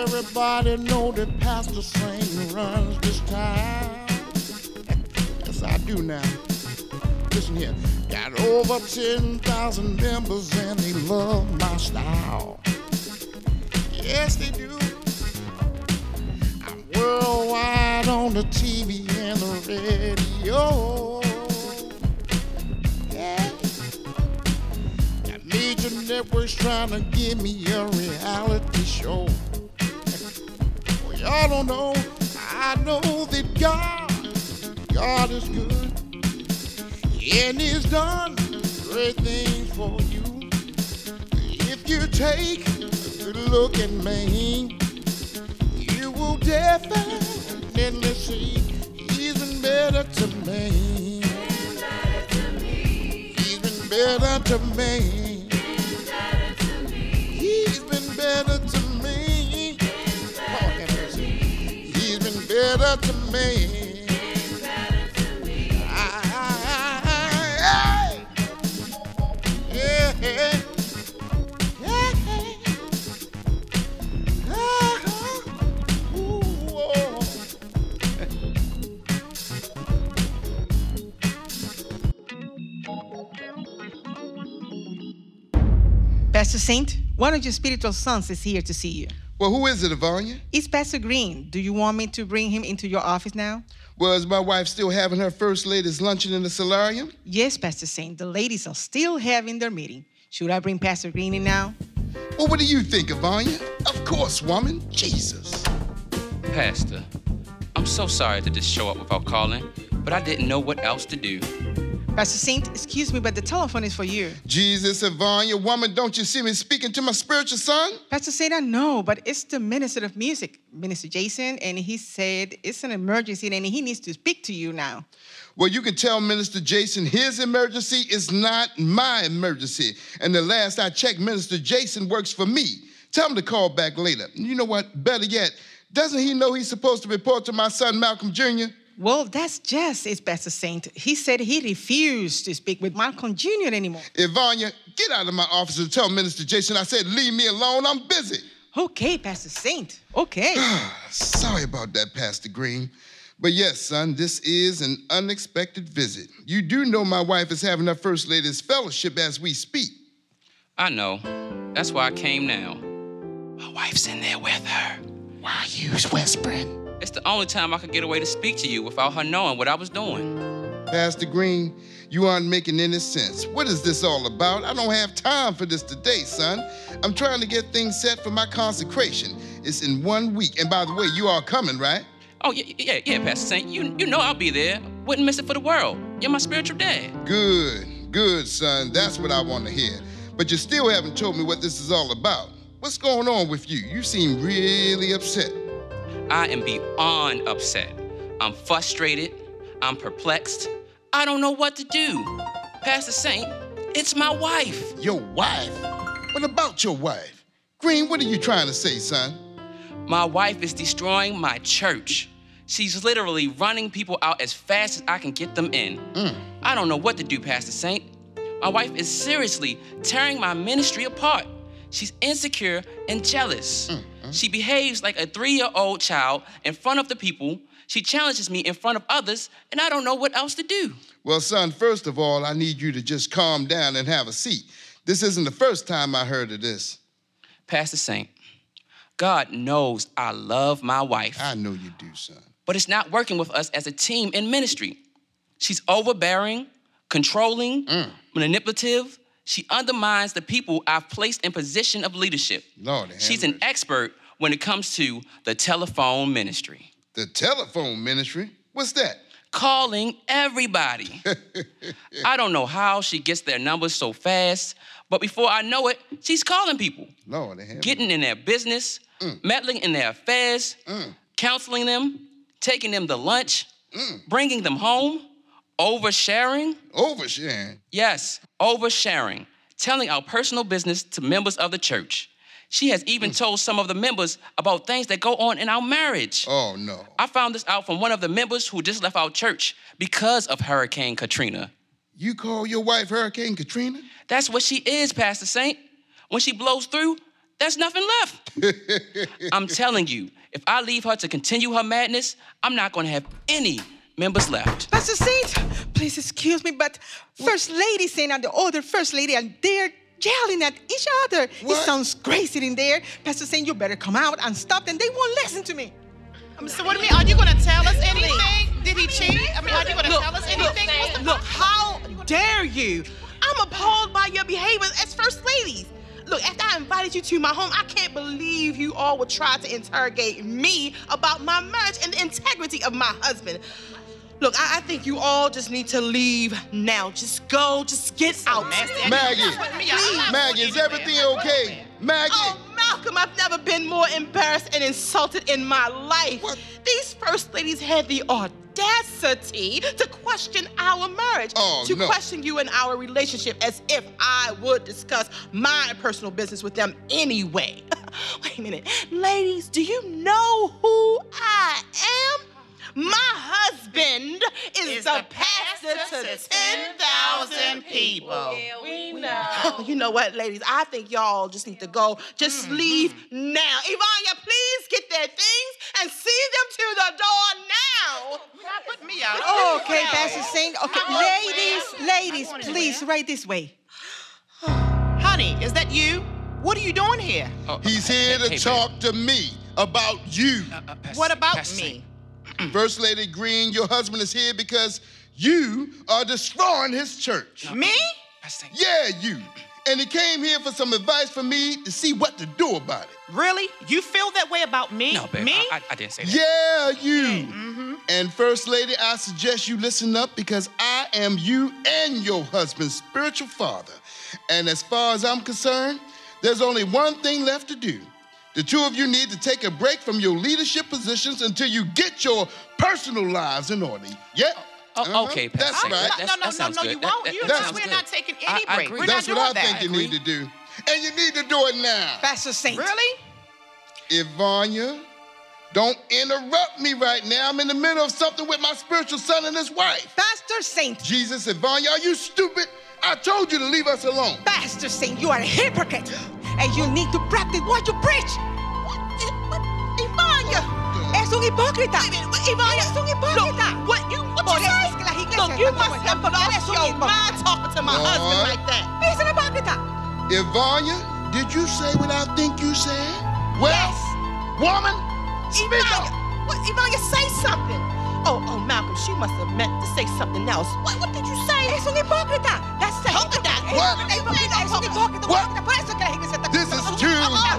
Everybody know that Pastor Saint runs this town. yes, I do now. Listen here. Got over 10,000 members and they love my style. Yes, they do. I'm worldwide on the TV and the radio. Yeah. Got major networks trying to give me a reality show. Y'all don't know. I know that God, God is good. And He's done great things for you. If you take a good look at me, you will definitely see He's been better to me. He's been better to me. Pastor Saint, one of your spiritual sons is here to see you. Well, who is it, Ivania? It's Pastor Green. Do you want me to bring him into your office now? Well, is my wife still having her first ladies' luncheon in the solarium? Yes, Pastor Saint. The ladies are still having their meeting. Should I bring Pastor Green in now? Well, what do you think, Ivania? Of course, woman. Jesus. Pastor, I'm so sorry to just show up without calling, but I didn't know what else to do. Pastor Saint, excuse me, but the telephone is for you. Jesus, Ivania, woman, don't you see me speaking to my spiritual son? Pastor Saint, I know, but it's the minister of music, Minister Jason, and he said it's an emergency and he needs to speak to you now. Well, you can tell Minister Jason his emergency is not my emergency. And the last I checked, Minister Jason works for me. Tell him to call back later. You know what? Better yet, doesn't he know he's supposed to report to my son Malcolm Jr.? Well, that's just it, Pastor Saint. He said he refused to speak with Malcolm Jr. anymore. Ivania, get out of my office and tell Minister Jason I said leave me alone. I'm busy. Okay, Pastor Saint. Okay. Sorry about that, Pastor Green. But yes, son, this is an unexpected visit. You do know my wife is having her First Lady's Fellowship as we speak. I know. That's why I came now. My wife's in there with her. Why are you whispering? It's the only time I could get away to speak to you without her knowing what I was doing. Pastor Green, you aren't making any sense. What is this all about? I don't have time for this today, son. I'm trying to get things set for my consecration. It's in one week. And by the way, you are coming, right? Oh, yeah, yeah, yeah, Pastor Saint. You, you know I'll be there. Wouldn't miss it for the world. You're my spiritual dad. Good, good, son. That's what I want to hear. But you still haven't told me what this is all about. What's going on with you? You seem really upset. I am beyond upset. I'm frustrated. I'm perplexed. I don't know what to do. Pastor Saint, it's my wife. Your wife? What about your wife? Green, what are you trying to say, son? My wife is destroying my church. She's literally running people out as fast as I can get them in. Mm. I don't know what to do, Pastor Saint. My wife is seriously tearing my ministry apart. She's insecure and jealous. Mm, mm. She behaves like a three year old child in front of the people. She challenges me in front of others, and I don't know what else to do. Well, son, first of all, I need you to just calm down and have a seat. This isn't the first time I heard of this. Pastor Saint, God knows I love my wife. I know you do, son. but it's not working with us as a team in ministry. She's overbearing, controlling, mm. manipulative. She undermines the people I've placed in position of leadership. Lord She's an expert when it comes to the telephone ministry, The telephone ministry? What's that? calling everybody. I don't know how she gets their numbers so fast, but before I know it, she's calling people, Lord have getting in their business, mm. meddling in their affairs, mm. counseling them, taking them to lunch, mm. bringing them home, oversharing. Oversharing. Yes, oversharing, telling our personal business to members of the church. She has even hmm. told some of the members about things that go on in our marriage. Oh, no. I found this out from one of the members who just left our church because of Hurricane Katrina. You call your wife Hurricane Katrina? That's what she is, Pastor Saint. When she blows through, there's nothing left. I'm telling you, if I leave her to continue her madness, I'm not gonna have any members left. Pastor Saint, please excuse me, but First Lady Saint and the other First Lady, and they're yelling at each other. What? It sounds crazy in there. Pastor Saint, you better come out and stop them. They won't listen to me. Um, so what do you mean? Are you gonna tell us anything? Did he cheat? I mean, are you gonna tell us anything? What's the Look, how dare you? I'm appalled by your behavior as first ladies. Look, after I invited you to my home, I can't believe you all would try to interrogate me about my marriage and the integrity of my husband. Look, I, I think you all just need to leave now. Just go, just get out. Maggie, Maggie, is everything okay? Maggie, Oh, Malcolm, I've never been more embarrassed and insulted in my life. What? These first ladies had the audacity to question our marriage, Oh, to no. question you and our relationship as if I would discuss my personal business with them anyway. Wait a minute. Ladies, do you know who I am? My husband is, the pastor, to 10,000 people. We know. You know what, ladies? I think y'all just need to go. Just leave now. Ivania, please get their things and see them to the door now. Put me out. Okay, Pastor Saint. Okay, ladies, ladies, please, right this way. Honey, is that you? What are you doing here? Oh, he's here hey, to hey, talk to me about you. Uh, uh, Pastor What about Pastor me? Saint. First Lady Green, your husband is here because you are destroying his church. Me? Yeah, you. And he came here for some advice from me to see what to do about it. Really? You feel that way about me? No, babe, Me? I, I, I didn't say that. Yeah, you. Mm-hmm. And First Lady, I suggest you listen up because I am you and your husband's spiritual father. And as far as I'm concerned, there's only one thing left to do. The two of you need to take a break from your leadership positions until you get your personal lives in order. Yeah. Oh, Uh-huh. okay, Pastor That's Saint. right. That- no, that- no, that sounds no, no, good. you won't. that- You that That's- we're good. not taking any I break. agree. We're That's not what I doing that. think you need to do. And you need to do it now. Pastor Saint. Really? Ivania, don't interrupt me right now. I'm in the middle of something with my spiritual son and his wife. Pastor Saint. Jesus, Ivania, are you stupid? I told you to leave us alone. Pastor Saint, you are a hypocrite. And you need to practice what you preach. What? What? Ivania! Es un hipócrita. Ivania, Es un hipócrita. Look, what you, what Por you eso say? es que las iglesias Look, you must pueden- have porque él es lost your mind talking to my Lord. husband like that. Es un hipócrita. Ivania, did you say what I think you said? Well, woman, speak Ivania, up. what, Ivania, say something. Oh, oh, Malcolm, she must have meant to say something else. What, what did you say? Es un hipócrita. That's a it hypocrite. down. Es What? Es un hipócrita. What? Por eso es que la iglesia está This is too much.